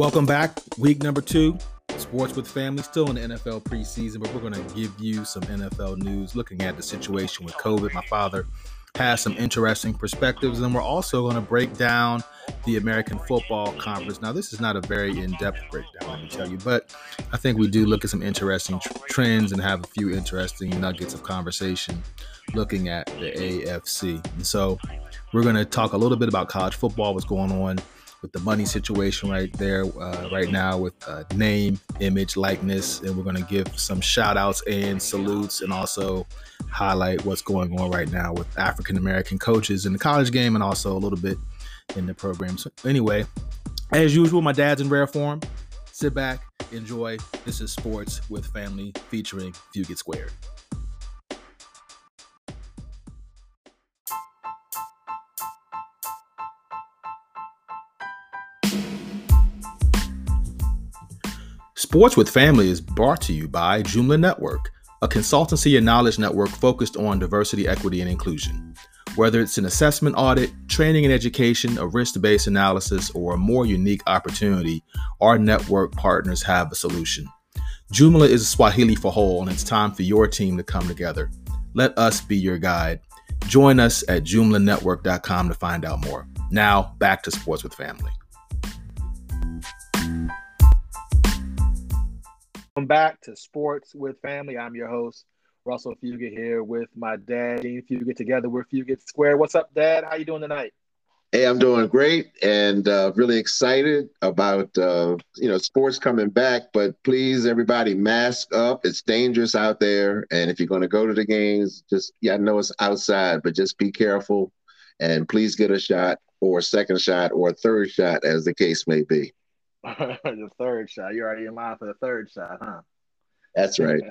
Welcome back. Week number two, Sports with Family, still in the NFL preseason, but we're going to give you some NFL news looking at the situation with COVID. My father has some interesting perspectives, and we're also going to break down the American Football Conference. Now, this is not a very in depth breakdown, let me tell you, but I think we do look at some interesting tr- trends and have a few interesting nuggets of conversation looking at the AFC. And so, we're going to talk a little bit about college football, what's going on with the money situation right there, uh, right now with uh, name, image, likeness. And we're to give some shout outs and salutes and also highlight what's going on right now with African American coaches in the college game and also a little bit in the program. So, anyway, as usual, my dad's in rare form. Sit back, enjoy. This is Sports with Family featuring Fugett Squared. Sports with Family is brought to you by Joomla Network, a consultancy and knowledge network focused on diversity, equity, and inclusion. Whether it's an assessment audit, training and education, a risk based analysis, or a more unique opportunity, our network partners have a solution. Joomla is Swahili for whole, and it's time for your team to come together. Let us be your guide. Join us at joomlanetwork.com to find out more. Now, back to Sports with Family. Back to Sports with Family. I'm your host, Russell Fugett, here with my dad, Jean Fugett. Together, we're Fugett Square. What's up, Dad? How you doing tonight? Hey, I'm doing great and uh, really excited about uh, you know sports coming back. But please, everybody, mask up. It's dangerous out there, and if you're going to go to the games, just yeah, I know it's outside, but just be careful and please get a shot or a second shot or a third shot, as the case may be. the third shot. You're already in line for the third shot, huh? That's right.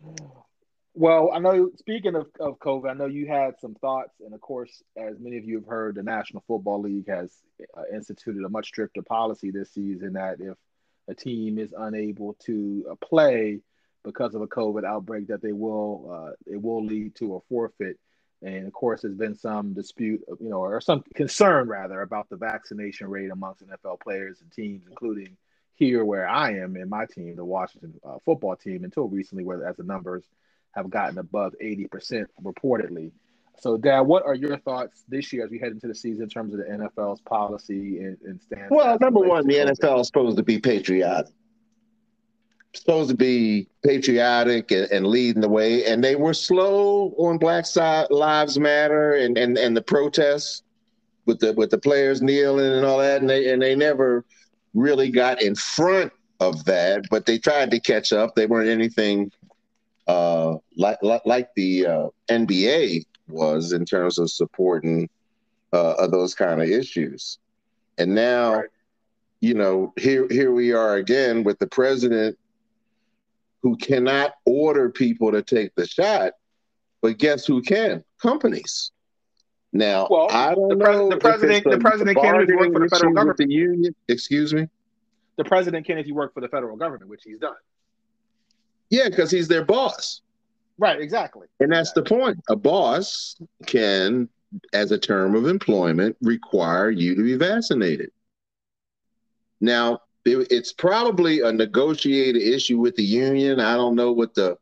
well, I know. Speaking of, of COVID, I know you had some thoughts, and of course, as many of you have heard, the National Football League has uh, instituted a much stricter policy this season that if a team is unable to uh, play because of a COVID outbreak, that they will uh, it will lead to a forfeit. And of course, there's been some dispute, you know, or some concern rather about the vaccination rate amongst NFL players and teams, including here where I am in my team, the Washington uh, football team, until recently, where as the numbers have gotten above 80% reportedly. So, Dad, what are your thoughts this year as we head into the season in terms of the NFL's policy and, and stance? Well, number one, the NFL is supposed to be patriotic supposed to be patriotic and, and, leading the way, and they were slow on Black Lives Matter and, and, and the protests with the with the players kneeling and all that, and they and they never really got in front of that, but they tried to catch up. They weren't anything uh, like, like, like the uh, NBA was in terms of supporting uh, those kind of issues, and now. Right. You know, here here we are again with the president who cannot order people to take the shot, but guess who can? Companies. Now, well, I don't the pres- know. The president, the president can if you work for the federal government. The union, excuse me. The president can if you work for the federal government, which he's done. Yeah, because he's their boss. Right, exactly. And that's exactly. the point. A boss can, as a term of employment, require you to be vaccinated. Now, it, it's probably a negotiated issue with the union. I don't know what the,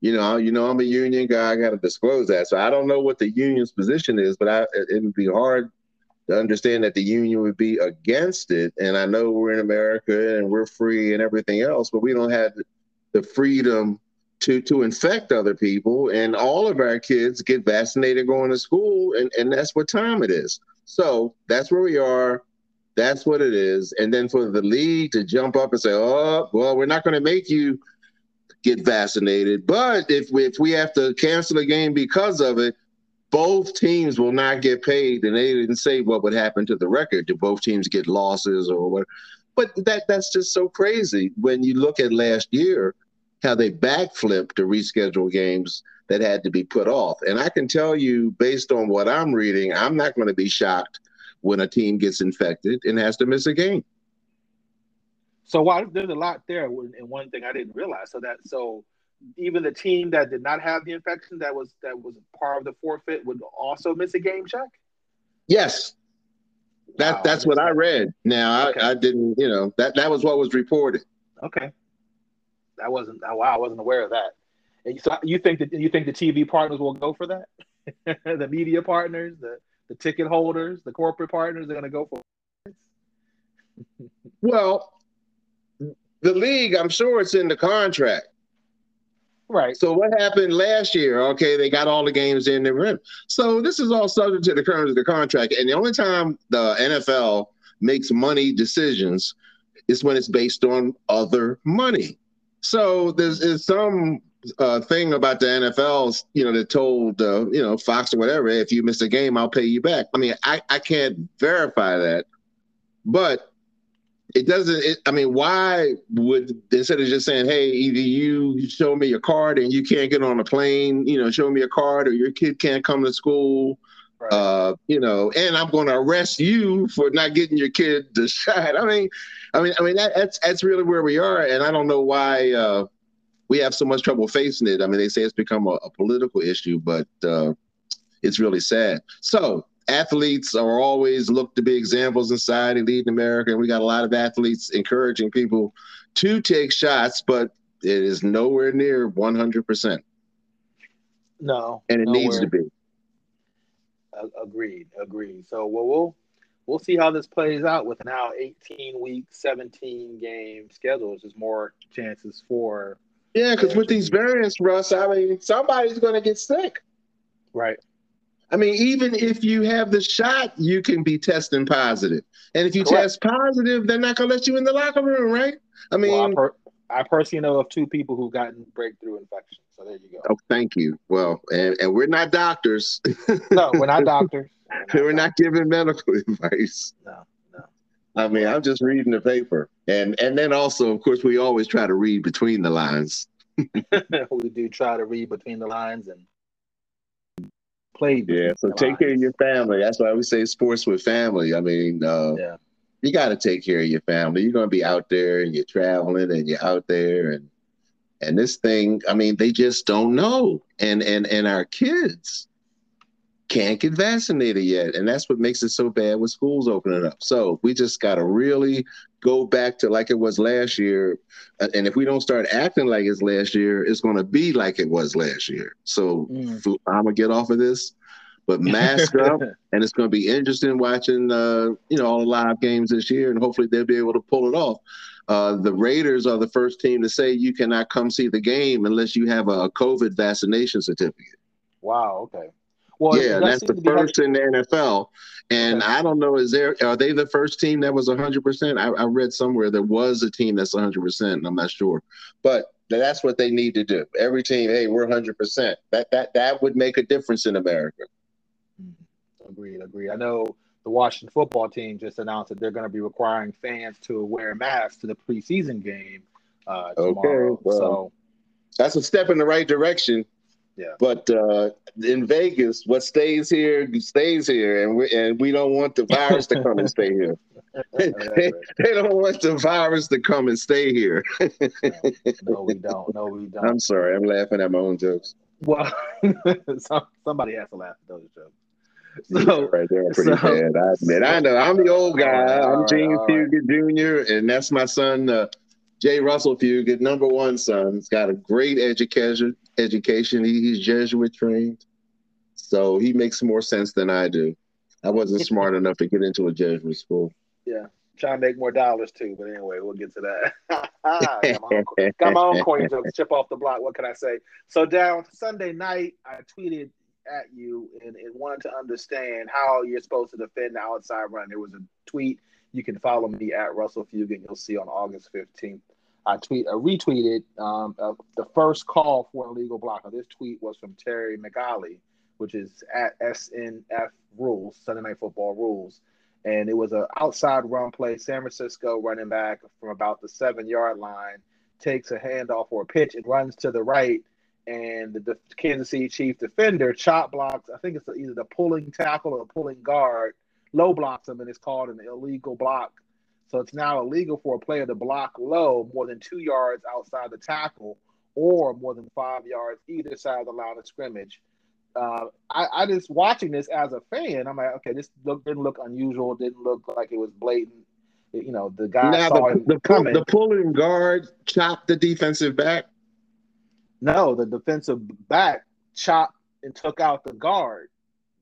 you know, you know, I'm a union guy. I got to disclose that, so I don't know what the union's position is. But I, it would be hard to understand that the union would be against it. And I know we're in America and we're free and everything else, but we don't have the freedom to to infect other people. And all of our kids get vaccinated going to school, and and that's what time it is. So that's where we are. That's what it is. And then for the league to jump up and say, "Oh, well, we're not going to make you get vaccinated, but if we, if we have to cancel a game because of it, both teams will not get paid." And they didn't say what would happen to the record. Do both teams get losses or what? But that that's just so crazy when you look at last year how they backflipped to reschedule games that had to be put off. And I can tell you, based on what I'm reading, I'm not going to be shocked when a team gets infected and has to miss a game. So while there's a lot there, and one thing I didn't realize, so that so even the team that did not have the infection that was that was part of the forfeit would also miss a game check. Yes. That wow, that's I what I read. Now okay. I, I didn't, you know, that that was what was reported. Okay, that wasn't. Oh, wow, I wasn't aware of that. And so you think that you think the TV partners will go for that? the media partners, the the ticket holders, the corporate partners are going to go for. well, the league, I'm sure it's in the contract. Right. So what happened last year? Okay, they got all the games in there. So this is all subject to the terms of the contract. And the only time the NFL makes money decisions is when it's based on other money. So there's, there's some uh, thing about the NFL's, you know, that told uh, you know Fox or whatever, if you miss a game, I'll pay you back. I mean, I, I can't verify that, but it doesn't. It, I mean, why would instead of just saying, "Hey, either you show me your card and you can't get on a plane," you know, show me a card, or your kid can't come to school, right. uh, you know, and I'm going to arrest you for not getting your kid the shot. I mean, I mean, I mean that, that's that's really where we are, and I don't know why uh, we have so much trouble facing it. I mean, they say it's become a, a political issue, but uh, it's really sad. So athletes are always looked to be examples in society, leading America. And we got a lot of athletes encouraging people to take shots, but it is nowhere near 100%. No. And it nowhere. needs to be. agreed. Agreed. So well, we'll we'll see how this plays out with now 18 week, 17 game schedules. There's more chances for. Yeah, because with these variants, Russ, I mean, somebody's going to get sick. Right. I mean, even if you have the shot, you can be testing positive. And if you Correct. test positive, they're not going to let you in the locker room, right? I mean, well, I, per- I, personally know of two people who've gotten breakthrough infections. So there you go. Oh, thank you. Well, and, and we're not doctors. no, we're not doctors. We're not, we're not giving medical advice. No, no. I mean, I'm just reading the paper. And and then also, of course, we always try to read between the lines. we do try to read between the lines and play. Yeah, so take lives. care of your family. That's why we say sports with family. I mean, uh, yeah. you got to take care of your family. You're going to be out there and you're traveling and you're out there and and this thing. I mean, they just don't know. And and and our kids can't get vaccinated yet, and that's what makes it so bad with schools opening up. So we just got to really go back to like it was last year. Uh, and if we don't start acting like it's last year, it's going to be like it was last year. So mm. I'm gonna get off of this, but mask up, and it's going to be interesting watching, uh, you know, all the live games this year, and hopefully they'll be able to pull it off. Uh, the Raiders are the first team to say you cannot come see the game unless you have a COVID vaccination certificate. Wow. Okay. Well, yeah, that's the first in the NFL. And okay. I don't know, is there are they the first team that was 100%? I, I read somewhere there was a team that's 100%, and I'm not sure. But that's what they need to do. Every team, hey, we're 100%. That that that would make a difference in America. Mm-hmm. Agreed, agreed. I know the Washington football team just announced that they're going to be requiring fans to wear masks to the preseason game uh, tomorrow. Okay, well, so that's a step in the right direction. Yeah. But uh, in Vegas, what stays here stays here, and we and we don't want the virus to come and stay here. they, they, don't want the virus to come and stay here. no, we don't. No, we don't. I'm sorry. I'm laughing at my own jokes. Well, somebody has to laugh at those jokes. So, yeah, right there, pretty so, bad. I admit. I know. I'm the old guy. I'm Jean Fugett Jr., and that's my son, uh, Jay Russell Fugett, number one son. He's got a great education, education. He, he's Jesuit trained, so he makes more sense than I do. I wasn't smart enough to get into a Jesuit school. Yeah, trying to make more dollars too. But anyway, we'll get to that. got, my own, got my own coin jokes. Chip off the block. What can I say? So down Sunday night, I tweeted at you and, and wanted to understand how you're supposed to defend the outside run. There was a tweet. You can follow me at Russell Fugett. You'll see on August 15th. I tweet, I retweeted um, uh, the first call for an illegal blocker. This tweet was from Terry McAulay, which is at SNF Rules, Sunday Night Football Rules, and it was an outside run play. San Francisco running back from about the seven yard line takes a handoff or a pitch and runs to the right, and the, the Kansas City Chief defender chop blocks. I think it's either the pulling tackle or the pulling guard, low blocks them, and it's called an illegal block so it's now illegal for a player to block low more than two yards outside the tackle or more than five yards either side of the line of scrimmage. uh, I, I just watching this as a fan. I'm like, okay, this look, didn't look unusual. Didn't look like it was blatant. You know, the guy now, saw the, the, coming. the pulling guard chopped the defensive back. no, the defensive back chopped and took out the guard.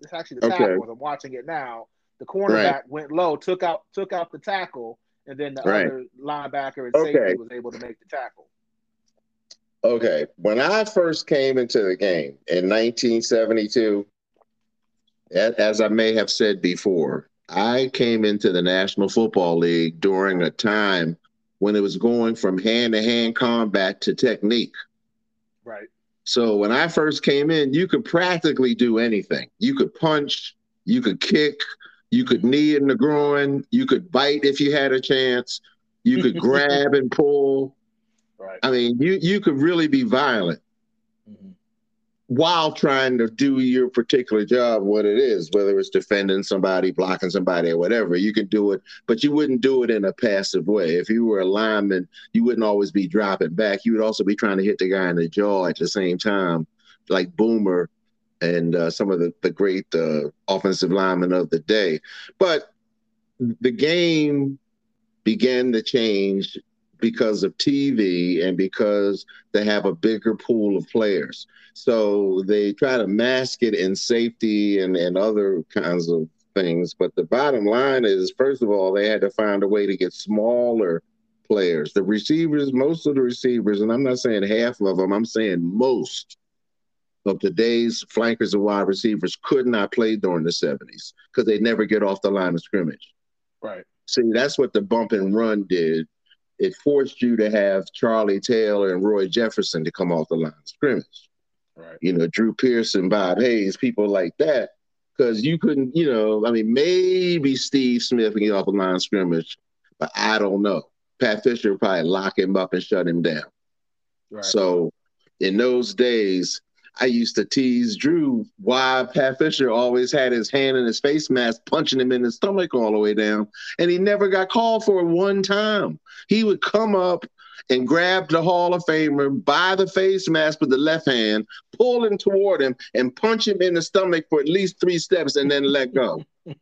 It's actually the Okay. tackle. I'm watching it now. The cornerback went low, took out took out the tackle, and then the Right. other linebacker and Okay. safety was able to make the tackle. Okay, when I first came into the game in 1972, as I may have said before, I came into the National Football League during a time when it was going from hand to hand combat to technique. Right. So when I first came in, you could practically do anything. You could punch, you could kick, you could knee in the groin, you could bite if you had a chance, you could grab and pull. Right. I mean, you you could really be violent Mhm. while trying to do your particular job, what it is, whether it's defending somebody, blocking somebody, or whatever. You can do it, but you wouldn't do it in a passive way. If you were a lineman, you wouldn't always be dropping back. You would also be trying to hit the guy in the jaw at the same time, like Boomer and uh, some of the, the great uh, offensive linemen of the day. But the game began to change because of TV and because they have a bigger pool of players. So they try to mask it in safety and, and other kinds of things. But the bottom line is, first of all, they had to find a way to get smaller players. The receivers, most of the receivers, and I'm not saying half of them, I'm saying most of today's flankers and wide receivers could not play during the 70s because they never get off the line of scrimmage. Right. See, that's what the bump and run did. It forced you to have Charlie Taylor and Roy Jefferson to come off the line of scrimmage. Right. You know, Drew Pearson, Bob Hayes, people like that. Because you couldn't, you know, I mean, maybe Steve Smith can get off the line of scrimmage, but I don't know. Pat Fischer would probably lock him up and shut him down. Right. So in those days, I used to tease Drew why Pat Fischer always had his hand in his face mask, punching him in the stomach all the way down, and he never got called for one time. He would come up and grab the Hall of Famer by the face mask with the left hand, pull him toward him, and punch him in the stomach for at least three steps, and then let go.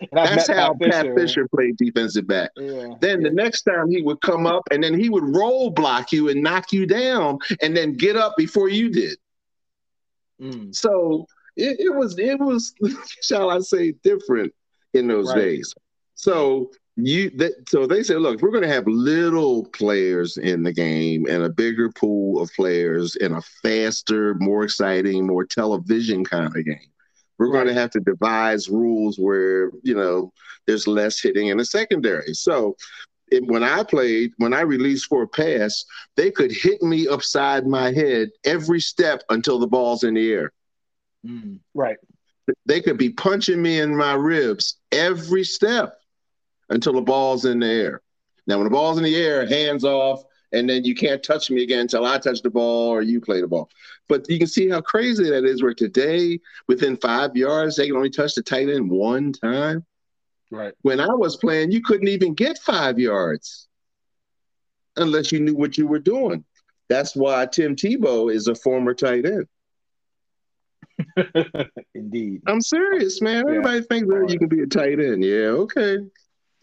And That's how Pat Fischer played defensive back. Yeah. Then the next time he would come up and then he would roll block you and knock you down and then get up before you did. Mm. So it, it was it was shall I say different in those Right. days. So you that so they said, look, we're going to have little players in the game and a bigger pool of players in a faster, more exciting, more television kind of game. We're going to have to devise rules where you know there's less hitting in the secondary. So it, when I played, when I released for a pass, they could hit me upside my head every step until the ball's in the air. Mm. Right. They could be punching me in my ribs every step until the ball's in the air. Now, when the ball's in the air, hands off, and then you can't touch me again until I touch the ball or you play the ball. But you can see how crazy that is. Where today, within five yards, they can only touch the tight end one time. Right. When I was playing, you couldn't even get five yards unless you knew what you were doing. That's why Tim Tebow is a former tight end. Indeed. I'm serious, man. Yeah. Everybody thinks that you can be a tight end. Yeah, okay.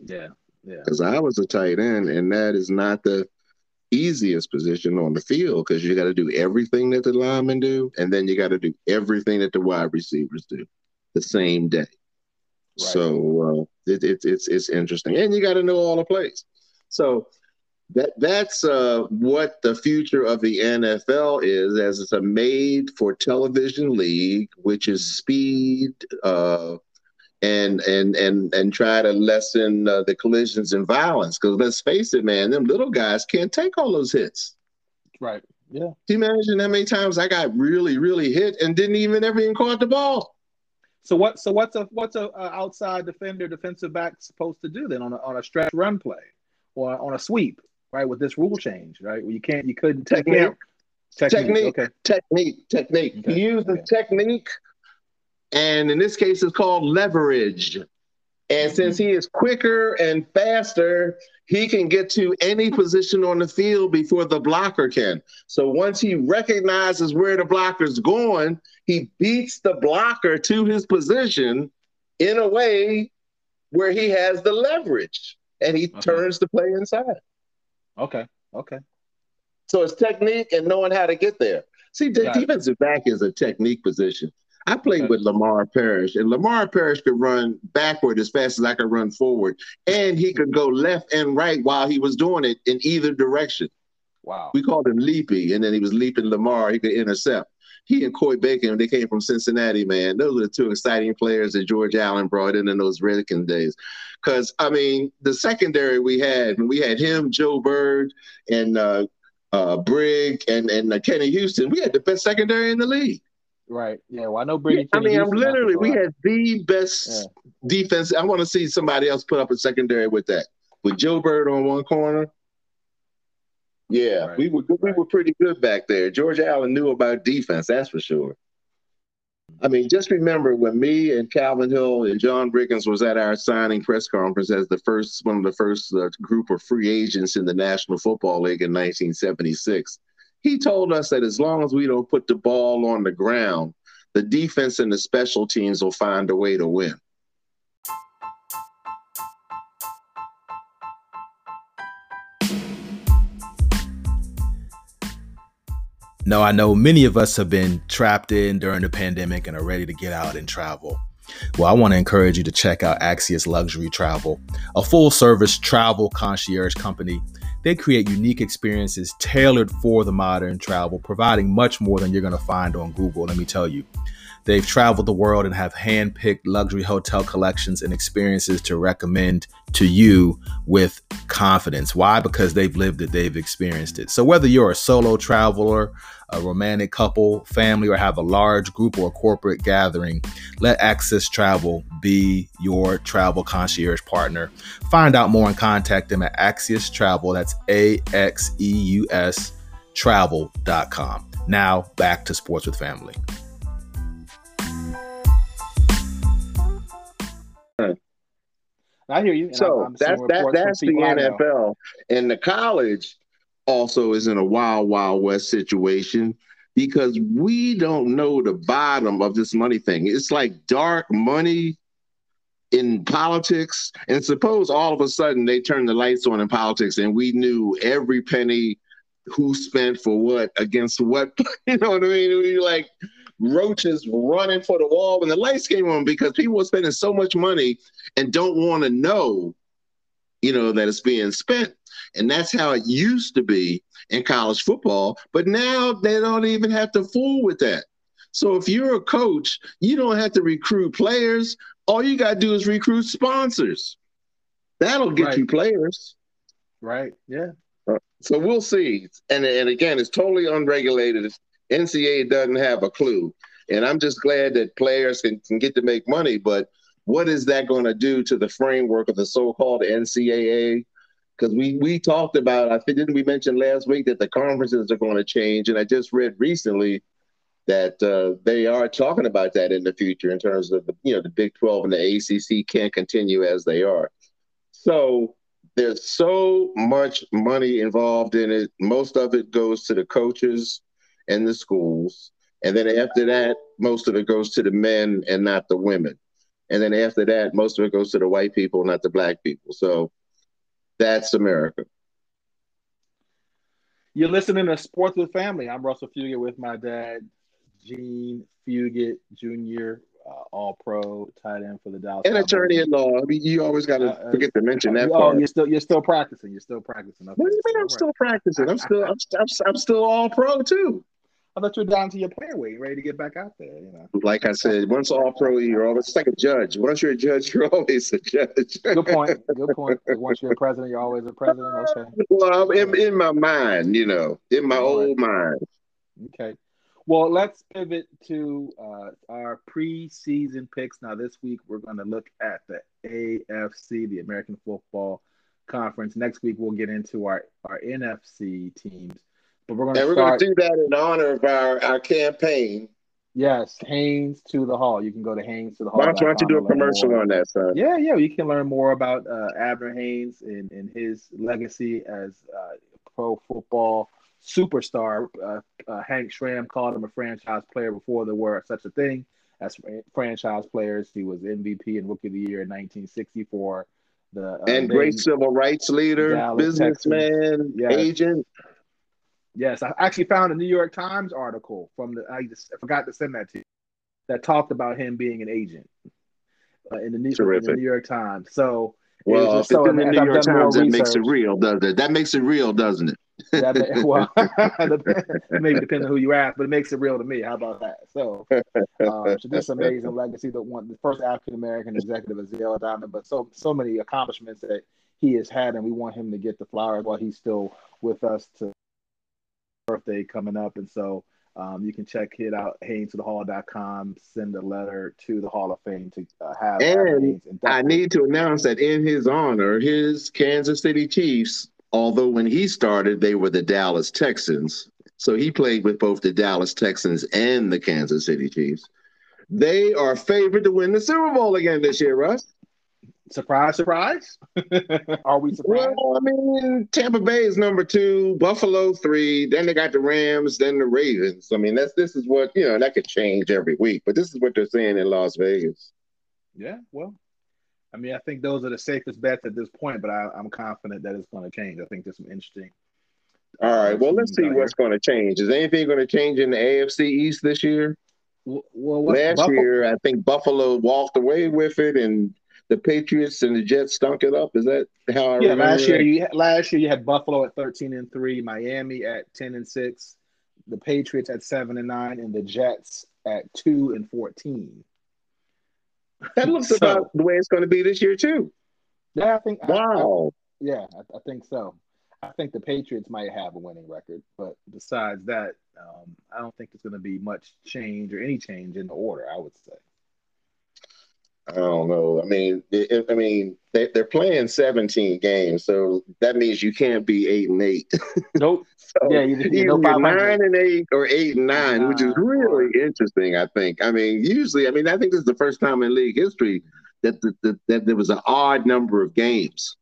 Yeah. Yeah. Because I was a tight end, and that is not the easiest position on the field because you got to do everything that the linemen do, and then you got to do everything that the wide receivers do the same day. So uh, it, it, it's it's interesting, and you got to know all the plays. So that that's uh, what the future of the NFL is, as it's a made-for-television league, which is speed uh, and and and and try to lessen uh, the collisions and violence. Because let's face it, man, them little guys can't take all those hits. Right. Yeah. Can you imagine how many times I got really, really hit and didn't even ever even caught the ball? So what? So what's a what's a, a outside defender, defensive back supposed to do then on a on a stretch run play or on a sweep? Right. With this rule change, right? Where you can't, you couldn't you Technique. Technique. Okay. Technique, technique. Okay, used the okay. technique, and in this case, it's called leverage. And mm-hmm. since he is quicker and faster, he can get to any position on the field before the blocker can. So once he recognizes where the blocker's going, he beats the blocker to his position in a way where he has the leverage and he okay. turns the play inside. Okay. Okay. So it's technique and knowing how to get there. See, the defensive back is a technique position. I played with Lamar Parrish, and Lamar Parrish could run backward as fast as I could run forward, and he could go left and right while he was doing it in either direction. Wow. We called him Leapy, and then he was leaping Lamar. He could intercept. He and Coy Bacon, they came from Cincinnati, man. Those are the two exciting players that George Allen brought in in those Redskins days. Because, I mean, the secondary we had, when we had him, Joe Bird, and uh, uh, Brig, and, and uh, Kenny Houston, we had the best secondary in the league. Right. Yeah. Well, I know Brady. Yeah, I mean, I'm literally we had the best yeah. defense. I want to see somebody else put up a secondary with that. With Joe Bird on one corner. Yeah, right. we were good, we were pretty good back there. George Allen knew about defense, that's for sure. I mean, just remember when me and Calvin Hill and John Riggins was at our signing press conference as the first one of the first uh, group of free agents in the National Football League in 1976 he told us that as long as we don't put the ball on the ground, the defense and the special teams will find a way to win. Now, I know many of us have been trapped in during the pandemic and are ready to get out and travel. Well, I want to encourage you to check out Axeus Luxury Travel, a full service travel concierge company they create unique experiences tailored for the modern travel, providing much more than you're going to find on Google, let me tell you. They've traveled the world and have handpicked luxury hotel collections and experiences to recommend to you with confidence. Why? Because they've lived it, they've experienced it. So, whether you're a solo traveler, a romantic couple, family, or have a large group or corporate gathering, let Axeus Travel be your travel concierge partner. Find out more and contact them at Axeus Travel. That's A X E U S travel.com. Now, back to Sports with Family. I hear you. So I'm, I'm that's that, that's the NFL. And the college also is in a wild, wild west situation because we don't know the bottom of this money thing. It's like dark money in politics. And suppose all of a sudden they turn the lights on in politics and we knew every penny who spent for what against what. you know what I mean? We like roaches running for the wall when the lights came on because people were spending so much money and don't want to know, you know, that it's being spent. And that's how it used to be in college football. But now they don't even have to fool with that. So if you're a coach, you don't have to recruit players. All you got to do is recruit sponsors. That'll get right. you players. Right. Yeah. Uh, so we'll see. And, and again, it's totally unregulated. NCAA doesn't have a clue. And I'm just glad that players can, can get to make money. But what is that going to do to the framework of the so called NCAA? Because we, we talked about, I think, didn't we mention last week that the conferences are going to change? And I just read recently that uh, they are talking about that in the future in terms of, the, you know, the Big 12 and the ACC can't continue as they are. So there's so much money involved in it. Most of it goes to the coaches and the schools. And then after that, most of it goes to the men and not the women. And then after that, most of it goes to the white people, not the black people. So that's America. You're listening to Sports with Family. I'm Russell Fugett with my dad, Jean Fugett Jr uh, All Pro tight end for the Dallas. And attorney at law. I mean, you always got to uh, uh, forget to mention that. Oh, part. you're still you're still practicing. You're still practicing. What do you mean? I'm still practicing. I'm still I'm, I'm, I'm still All Pro too. I thought you were down to your player weight, ready to get back out there. You know, like I said, once all pro, you're always it's like a judge. Once you're a judge, you're always a judge. Good point. Good point. Once you're a president, you're always a president. Okay. Well, I'm in, in my mind, you know, in my all old right. mind. Okay. Well, let's pivot to uh, our preseason picks. Now, this week we're going to look at the AFC, the American Football Conference. Next week we'll get into our, our NFC teams. But we're going to and we're start... going to do that in honor of our, our campaign Yes, Haynes to the Hall. You can go to Haynes to the Hall. Why don't, why don't you do a commercial more. on that, son? Yeah, yeah. You can learn more about uh, Abner Haynes and, and his legacy as uh, pro football superstar. Uh, uh, Hank Stram called him a franchise player before there were such a thing as franchise players. He was MVP and Rookie of the Year in 1964. The, uh, and great civil rights leader, Dallas, businessman, yes. agent. Yes, I actually found a New York Times article from the. I, just, I forgot to send that to you. That talked about him being an agent uh, in, the New, in the New York Times. So well, if so, in the New York Times, that makes it real, doesn't it? That makes it real, doesn't it? that may, well, maybe depending on who you ask, but it makes it real to me. How about that? So, um, so this amazing legacy that one, the first African American executive is Dale Diamond, but so so many accomplishments that he has had, and we want him to get the flowers while he's still with us to birthday coming up, and so um, you can check it out, haynestothehall.com. Send a letter to the Hall of Fame to uh, have. And I need to announce that in his honor, his Kansas City Chiefs, although when he started, they were the Dallas Texans. So he played with both the Dallas Texans and the Kansas City Chiefs. They are favored to win the Super Bowl again this year, Russ. Surprise, surprise. Are we surprised? Well, I mean, Tampa Bay is number two, Buffalo three, then they got the Rams, then the Ravens. I mean, that's this is what you know, that could change every week, but this is what they're saying in Las Vegas. Yeah, well, I mean, I think those are the safest bets at this point, but I, am confident that it's going to change. I think there's some interesting. Uh, All right, well, let's see what's going to change. Is anything going to change in the AFC East this year? Well, last Buffalo? year, I think Buffalo walked away with it, and the Patriots and the Jets stunk it up. Is that how I yeah, last year you last year you had Buffalo at thirteen and three, Miami at ten and six, the Patriots at seven and nine, and the Jets at two and fourteen. That looks so, about the way it's going to be this year too. Yeah, I think. Wow. I, yeah, I, I, think so. I think the Patriots might have a winning record, but besides that, um, I don't think there's going to be much change or any change in the order. I would say. I don't know. I mean, it, I mean, they, are playing 17 games, so that means you can't be eight and eight. Nope. so yeah, you, you know, nine and eight or eight and nine, which is really interesting. I think. I mean, usually, I mean, I think this is the first time in league history that the, the, that there was an odd number of games.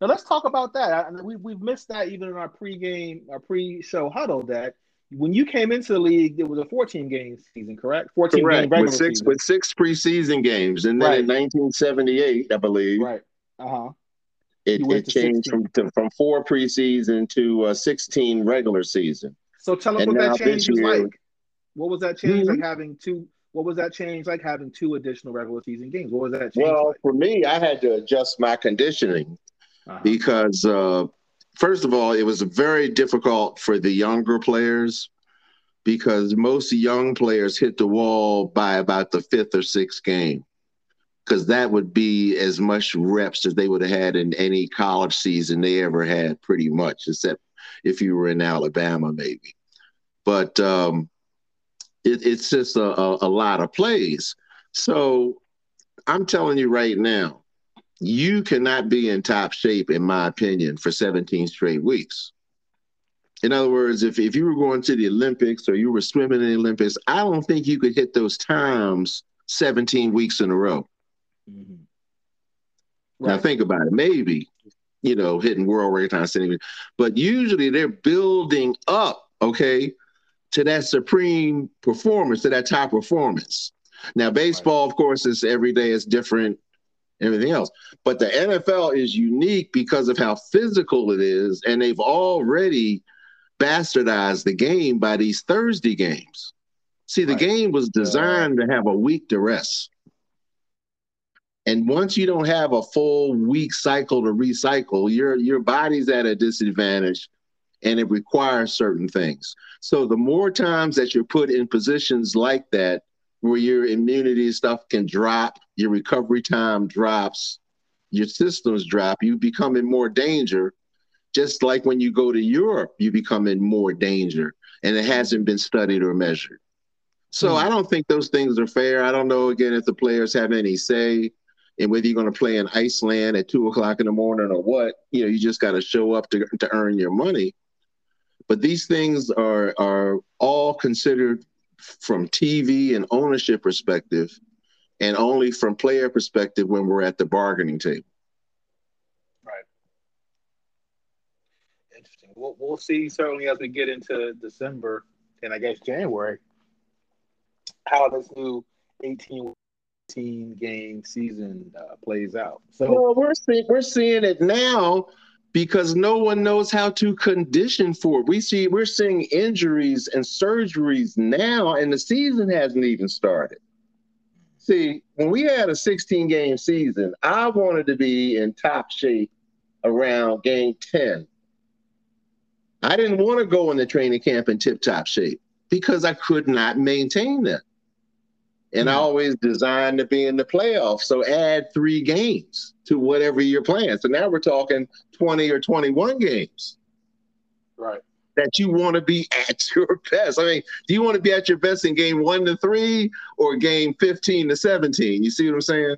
Now let's talk about that. I, we we've missed that even in our pregame, our pre-show huddle. That when you came into the league, it was a 14 game season, correct? 14 correct. game with six season. with six preseason games, and then right. in 1978, I believe, right? Uh huh. It, it changed from to, from four preseason to uh, 16 regular season. So tell us and what that change was like. What was that change mm-hmm. like having two? What was that change like having two additional regular season games? What was that change? Well, like? for me, I had to adjust my conditioning uh-huh. because uh, first of all, it was very difficult for the younger players because most young players hit the wall by about the fifth or sixth game because that would be as much reps as they would have had in any college season they ever had pretty much except if you were in alabama maybe. But um, it, it's just a, a, a lot of plays. So i'm telling you right now you cannot be in top shape, in my opinion, for 17 straight weeks. In other words, if, if you were going to the Olympics or you were swimming in the Olympics, I don't think you could hit those times 17 weeks in a row. Mm-hmm. Right. Now think about it. Maybe, you know, hitting world record time, but usually they're building up, okay, to that supreme performance, to that top performance. Now, baseball, right. of course, is every day is different everything else. But the NFL is unique because of how physical it is, and they've already bastardized the game by these Thursday games. See, the right. game was designed to have a week to rest. And once you don't have a full week cycle to recycle, your your body's at a disadvantage and it requires certain things. So the more times that you're put in positions like that, where your immunity stuff can drop, your recovery time drops, your systems drop, you become in more danger. Just like when you go to Europe, you become in more danger, and it hasn't been studied or measured. So mm. I don't think those things are fair. I don't know again if the players have any say in whether you're going to play in Iceland at two o'clock in the morning or what. You know, you just got to show up to to earn your money. But these things are are all considered from TV and ownership perspective, and only from player perspective when we're at the bargaining table. Right. Interesting. We'll, we'll see certainly as we get into December and I guess January how this new 18 game season uh, plays out. So well, we're seeing we're seeing it now because no one knows how to condition for it. We see we're seeing injuries and surgeries now, and the season hasn't even started. See, when we had a 16 game season, I wanted to be in top shape around game 10. I didn't want to go in the training camp in tip top shape because I could not maintain that. And I hmm. always designed to be in the playoffs. So add three games to whatever you're playing. So now we're talking 20 or 21 games. Right. That you want to be at your best. I mean, do you want to be at your best in game one to three or game 15 to 17? You see what I'm saying?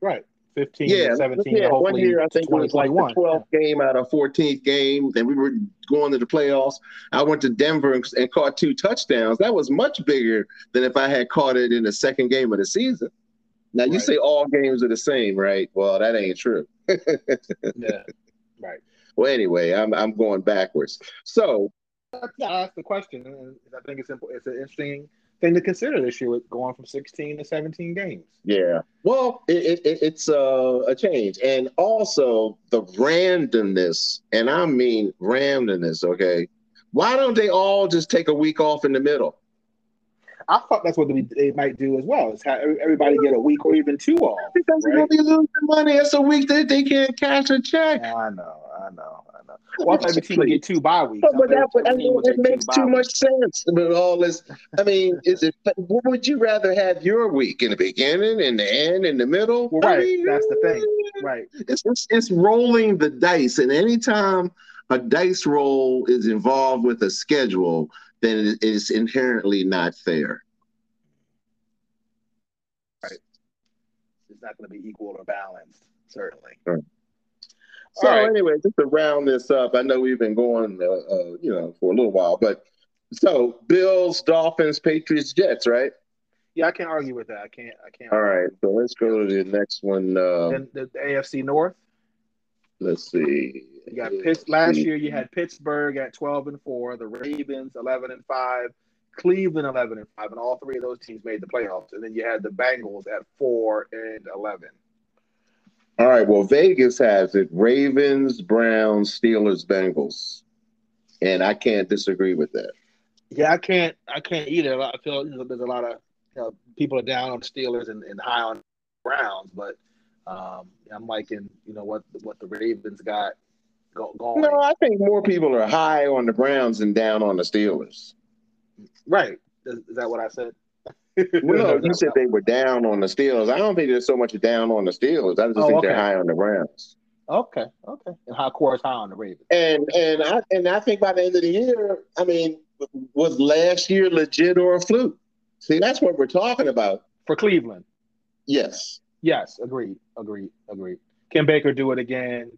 Right. 15 yeah, 17. Yeah, one year I think it was like the 12th game out of 14th game. Then we were going to the playoffs. I went to Denver and, and, caught two touchdowns. That was much bigger than if I had caught it in the second game of the season. Now you right. say all games are the same, right? Well, that ain't true. yeah, right. Well, anyway, I'm I'm going backwards. So, yeah, that's the question. And I think it's it's an interesting thing to consider this year with going from 16 to 17 games. Yeah. Well, it, it, it's uh, a change. And also the randomness, and I mean randomness, okay? Why don't they all just take a week off in the middle? I thought that's what they, they might do as well. Is have everybody get a week or even two off. Because right? they're gonna be losing money. It's a week that they can't cash a check. I know, I know. I know. Well, every team get two bye weeks. But, that, but I mean, it makes too much sense with all this. I mean, is it? What would you rather have your week in the beginning, in the end, in the middle? Well, right. I mean, That's the thing. Right. It's, it's it's rolling the dice, and anytime a dice roll is involved with a schedule, then it is inherently not fair. Right. It's not going to be equal or balanced, certainly. Right. So right. anyway, just to round this up, I know we've been going, uh, uh, you know, for a little while, but so Bills, Dolphins, Patriots, Jets, right? Yeah, I can't argue with that. I can't. I can't. All right, so let's go to the next one. Uh, the, the, AFC North. Let's see. You got Pitts. Last year, you had Pittsburgh at twelve and four, the Ravens eleven and five, Cleveland eleven and five, and all three of those teams made the playoffs. And then you had the Bengals at four and eleven. All right. Well, Vegas has it: Ravens, Browns, Steelers, Bengals, and I can't disagree with that. Yeah, I can't. I can't either. I feel you know, there's a lot of you know, people are down on Steelers and, and high on Browns, but um, I'm liking you know what what the Ravens got go, going. No, I think more people are high on the Browns than down on the Steelers. Right? Is, is that what I said? well, no, you said they were down on the Steelers. I don't think there's so much down on the Steelers. I just oh, think okay. they're high on the Browns. Okay, okay. And how course high on the Ravens. And and I and I think by the end of the year, I mean, was last year legit or a fluke? See, that's what we're talking about. For Cleveland. Yes. Yes, agreed, agreed, agreed. Can Baker do it again?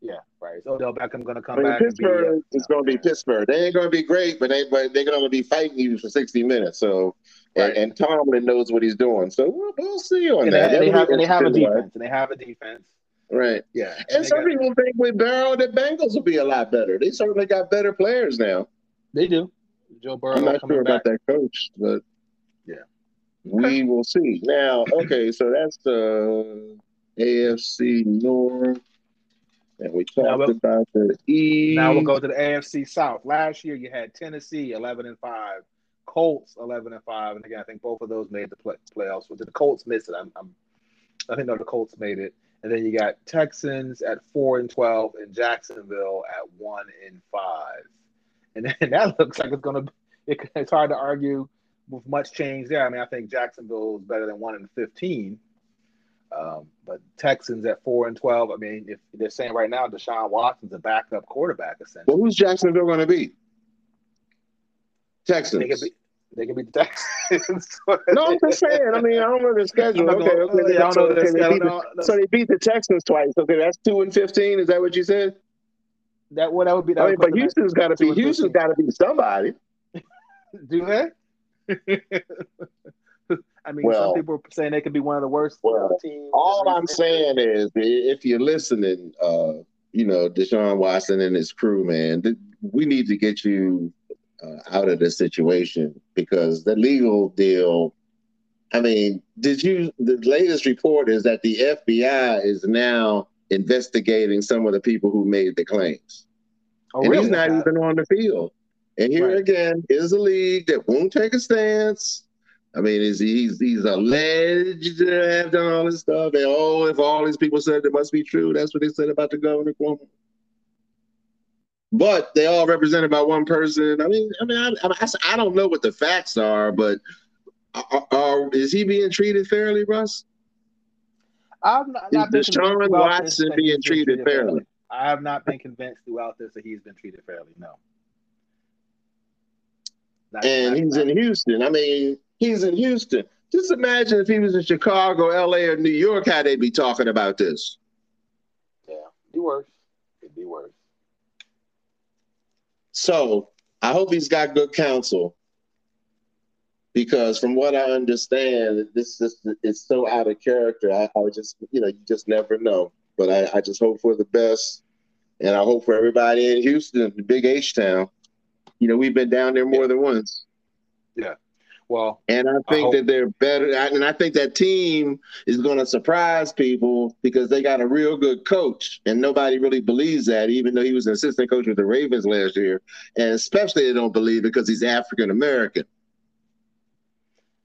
Yeah, right. So Odell Beckham going to come I mean, back. Pittsburgh be, uh, is going to be Pittsburgh. They ain't going to be great, but they but they're going to be fighting you for sixty minutes. So Right. And, and, Tomlin knows what he's doing. So we'll, we'll see on and that. They, they have, and they have a defense. And they have a defense. Right. Yeah. And, and some people think with Burrow, the Bengals will be a lot better. They certainly got better players now. They do. Joe Burrow. I'm not sure back. about that coach, but yeah, we will see. Now, okay, so that's the AFC North. And we talked we'll, about the East. Now we'll go to the AFC South. Last year you had Tennessee 11 and 5. Colts eleven and five, and again, I think both of those made the play, playoffs. But the Colts missed it. I'm, I'm, I think no, the Colts made it, and then you got Texans at four and twelve, and Jacksonville at one and five, and, and that looks like it's gonna. It, it's hard to argue with much change there. I mean, I think Jacksonville is better than one and fifteen. Um, but Texans at four and twelve. I mean, if they're saying right now Deshaun Watson's a backup quarterback, essentially. Well, who's Jacksonville going to be? Texans. They could be, they can beat the Texans. no, I'm just saying. I mean, I don't know the schedule. Okay, okay. Oh, yeah, so, okay, they beat the, so they beat the Texans twice. Okay, that's two and fifteen. Is that what you said? That what that would be. That I mean, but Houston's got to be. Houston's got to be somebody. Do they? I mean, well, some people are saying they could be one of the worst well, teams. All I'm saying is, if you're listening, uh, you know, Deshaun Watson and his crew, man, th- we need to get you uh, out of this situation because the legal deal. I mean, did you? The latest report is that the FBI is now investigating some of the people who made the claims. Oh, and really? he's not even on the field. And here right. again is a league that won't take a stance. I mean, is he's he's alleged to have done all this stuff, and oh, if all these people said it must be true, that's what they said about the governor Cuomo. But they all represented by one person. I mean, I mean, I, I, I don't know what the facts are, but are, are, is he being treated fairly, Russ? I'm not, not is Deshaun Watson being treated, treated fairly? fairly? I have not been convinced throughout this that he's been treated fairly. No. Not, and not, he's not. in Houston. I mean, he's in Houston. Just imagine if he was in Chicago, LA, or New York, how they'd be talking about this. Yeah, it'd be worse. It'd be worse. So I hope he's got good counsel because from what I understand, this is it's so out of character. I, I just, you know, you just never know. But I, I just hope for the best, and I hope for everybody in Houston, the big H town. You know, we've been down there more yeah. than once. Yeah. Well, and I think I that they're better, and I think that team is going to surprise people because they got a real good coach, and nobody really believes that, even though he was an assistant coach with the Ravens last year, and especially they don't believe because he's African American.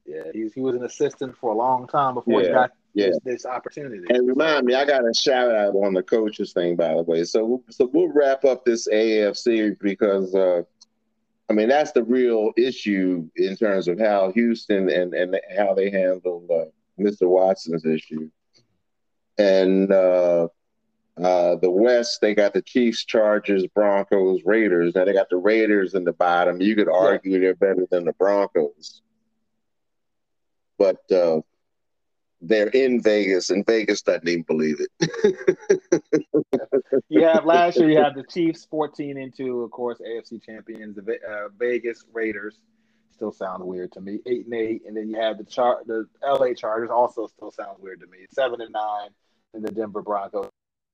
Yeah, he, he was an assistant for a long time before yeah, he got yeah. this, this, opportunity. And remind me, I got a shout out on the coaches thing, by the way. So, so we'll wrap up this AFC because, uh, I mean, that's the real issue in terms of how Houston and, and how they handle uh, Mr. Watson's issue. And uh, uh, the West, they got the Chiefs, Chargers, Broncos, Raiders. Now they got the Raiders in the bottom. You could argue yeah. they're better than the Broncos but uh, they're in Vegas, and Vegas doesn't even believe it. have last year. You have the Chiefs fourteen into, of course, AFC champions, the uh, Vegas Raiders. Still sounds weird to me. Eight and eight, and then you have the char- the LA Chargers. Also, still sounds weird to me. Seven and nine, and the Denver Broncos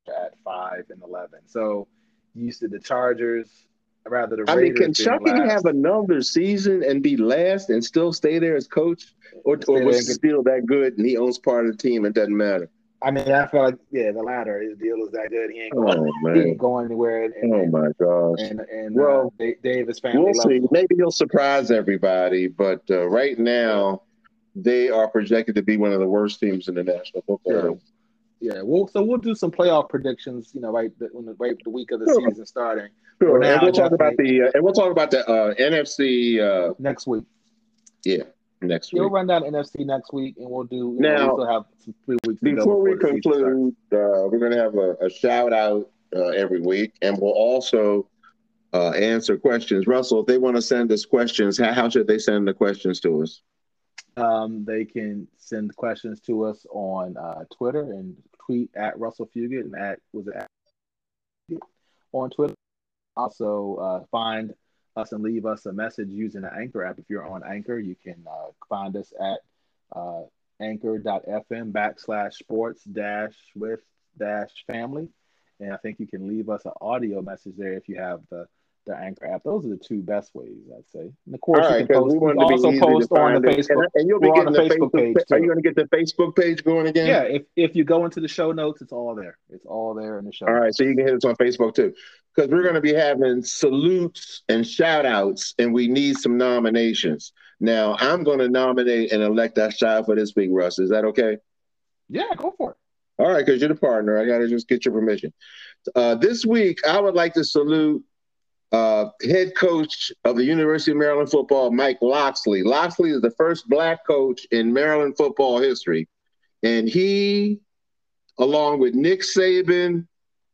at five and eleven. So, you see the Chargers rather the I mean, can Chucky have another season and be last and still stay there as coach, or, or was he still that good and he owns part of the team? It doesn't matter. I mean, I feel like yeah, the latter. His deal is that good. He ain't going, oh, he ain't going anywhere. And, oh my gosh! And, and uh, well, uh, Davis family. We'll see. Maybe he'll surprise everybody, but uh, right now they are projected to be one of the worst teams in the National Football League. Yeah, we'll so we'll do some playoff predictions. You know, right the, when the right the week of the sure. season starting. Sure, and we'll talk about the uh, and we'll talk about the uh, NFC uh, next week. Yeah, next week. We'll run down NFC next week, and we'll do. Now, we'll have some three weeks. Before we conclude, uh, we're going to have a, a, shout out uh, every week, and we'll also uh, answer questions. Russell, if they want to send us questions, how, how should they send the questions to us? Um, they can send questions to us on uh, Twitter and tweet at Russell Fugett and at was it at, on Twitter. Also, uh, find us and leave us a message using the Anchor app. If you're on Anchor, you can uh, find us at uh, anchor.fm backslash sports dash with dash family. And I think you can leave us an audio message there if you have the the Anchor app. Those are the two best ways, I'd say. And of course, right, you can post, we you also post on the Facebook. And, and you'll be getting the Facebook, Facebook page. Too. Are you going to get the Facebook page going again? Yeah, if, if you go into the show notes, it's all there. It's all there in the show. All right, so you can hit us on Facebook too. Because we're going to be having salutes and shout outs, and we need some nominations. Now, I'm going to nominate and elect that child for this week, Russ. Is that okay? Yeah, go for it. All right, because you're the partner. I got to just get your permission. Uh, this week, I would like to salute uh, head coach of the University of Maryland football, Mike Locksley. Locksley is the first black coach in Maryland football history. And he, along with Nick Saban,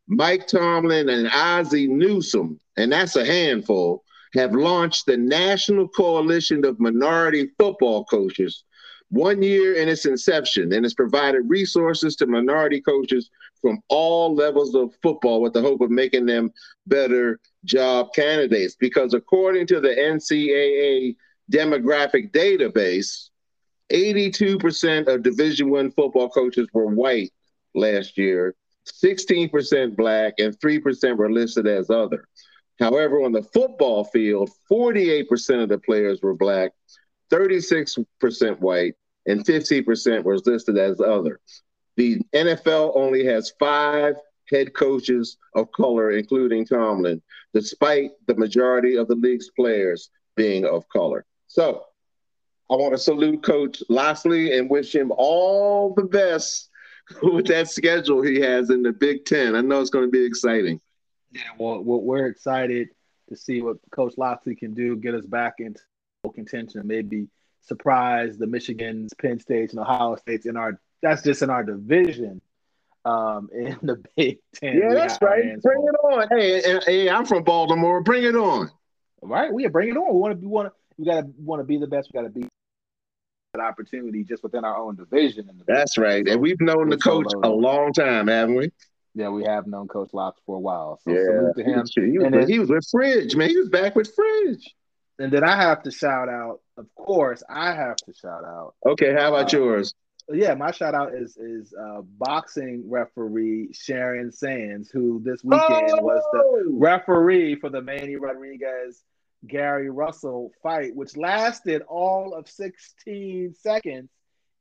Mike Tomlin, and Ozzie Newsome, and that's a handful, have launched the National Coalition of Minority Football Coaches one year in its inception and has provided resources to minority coaches from all levels of football with the hope of making them better job candidates. Because according to the NCAA demographic database, 82% of Division One football coaches were white last year, 16% black, and 3% were listed as other. However, on the football field, 48% of the players were black, 36% white, and 50% was listed as other. The NFL only has five head coaches of color, including Tomlin, despite the majority of the league's players being of color. So I want to salute Coach Locksley and wish him all the best with that schedule he has in the Big Ten. I know it's going to be exciting. Yeah, well, we're excited to see what Coach Locksley can do, get us back into contention, maybe surprise the Michigans, Penn States, and Ohio States in our. That's just in our division. Um, in the Big Ten. Yeah, that's right. Bring it on. Hey, hey, I'm from Baltimore. Bring it on. Right, we bring it on. We want to. be want to. We got to want to be the best. We got to be that opportunity just within our own division. That's right. And we've known the coach a long time, haven't we? Yeah, we have known Coach Locks for a while. So yeah, salute to him. He was, then, he was with Fridge, man. He was back with Fridge. And then I have to shout out, of course, I have to shout out. Okay, how about uh, yours? Yeah, my shout out is is uh, boxing referee Sharon Sands, who this weekend oh! was the referee for the Manny Rodriguez Gary Russell fight, which lasted all of 16 seconds,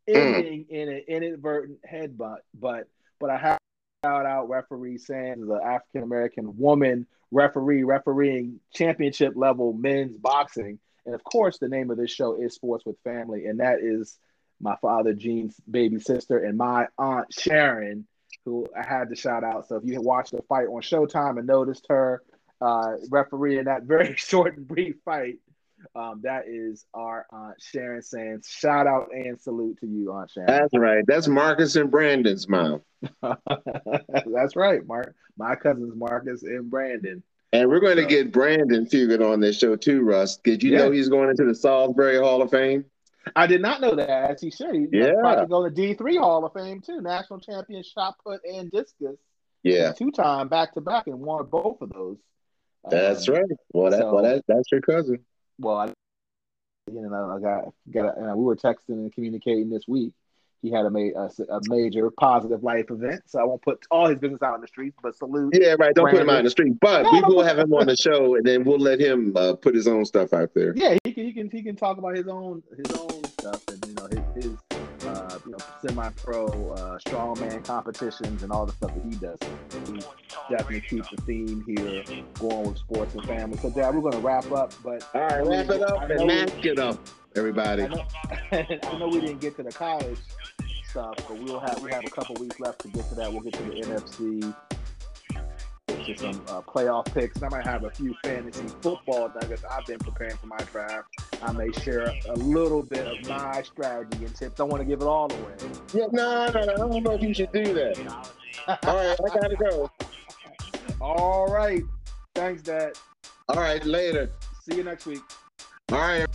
mm. ending in an inadvertent headbutt. But but I have shout out referee Sands, the African American woman referee refereeing championship level men's boxing. And of course, the name of this show is Sports with Family, and that is my father Jean's baby sister and my aunt Sharon, who I had to shout out. So if you watched the fight on Showtime and noticed her uh, referee in that very short and brief fight. Um, that is our Aunt Sharon Sands. Shout out and salute to you, Aunt Sharon. That's right. That's Marcus and Brandon's mom. That's right, Mark. My cousins Marcus and Brandon. And we're going to get Brandon Fugett on this show too, Russ. Did you yeah. know he's going into the Salisbury Hall of Fame? I did not know that. As he should. He's yeah. probably go to D three Hall of Fame too. National champion shot put and discus. Yeah. Two time back to back and won both of those. That's um, right. Well, that, so, well that, that's your cousin. Well, I, you know, I got got. A, we were texting and communicating this week. He had a, ma- a, a, major positive life event, so I won't put all his business out in the streets. But salute. Yeah, right. Don't Brandon. put him out in the street, but no, we will have him on the show, and then we'll let him uh, put his own stuff out there. Yeah, he can. He can. He can talk about his own his own stuff, and you know his, his uh, you know, semi-pro uh, strongman competitions and all the stuff that he does. He definitely keeps the theme here going with sports and family. So, Dad, we're going to wrap up. But all right, wrap it up and mask it up, everybody. I know, I know, we didn't get to the college stuff, but we'll have we have a couple weeks left to get to that. We'll get to the NFC to some uh, playoff picks. And I might have a few fantasy football nuggets I've been preparing for my draft. I may share a little bit of my strategy and tips. I don't want to give it all away. Yeah, no, no, no. I don't know if you should do that. all right, I gotta go. All right. Thanks, Dad. All right, later. See you next week. All right.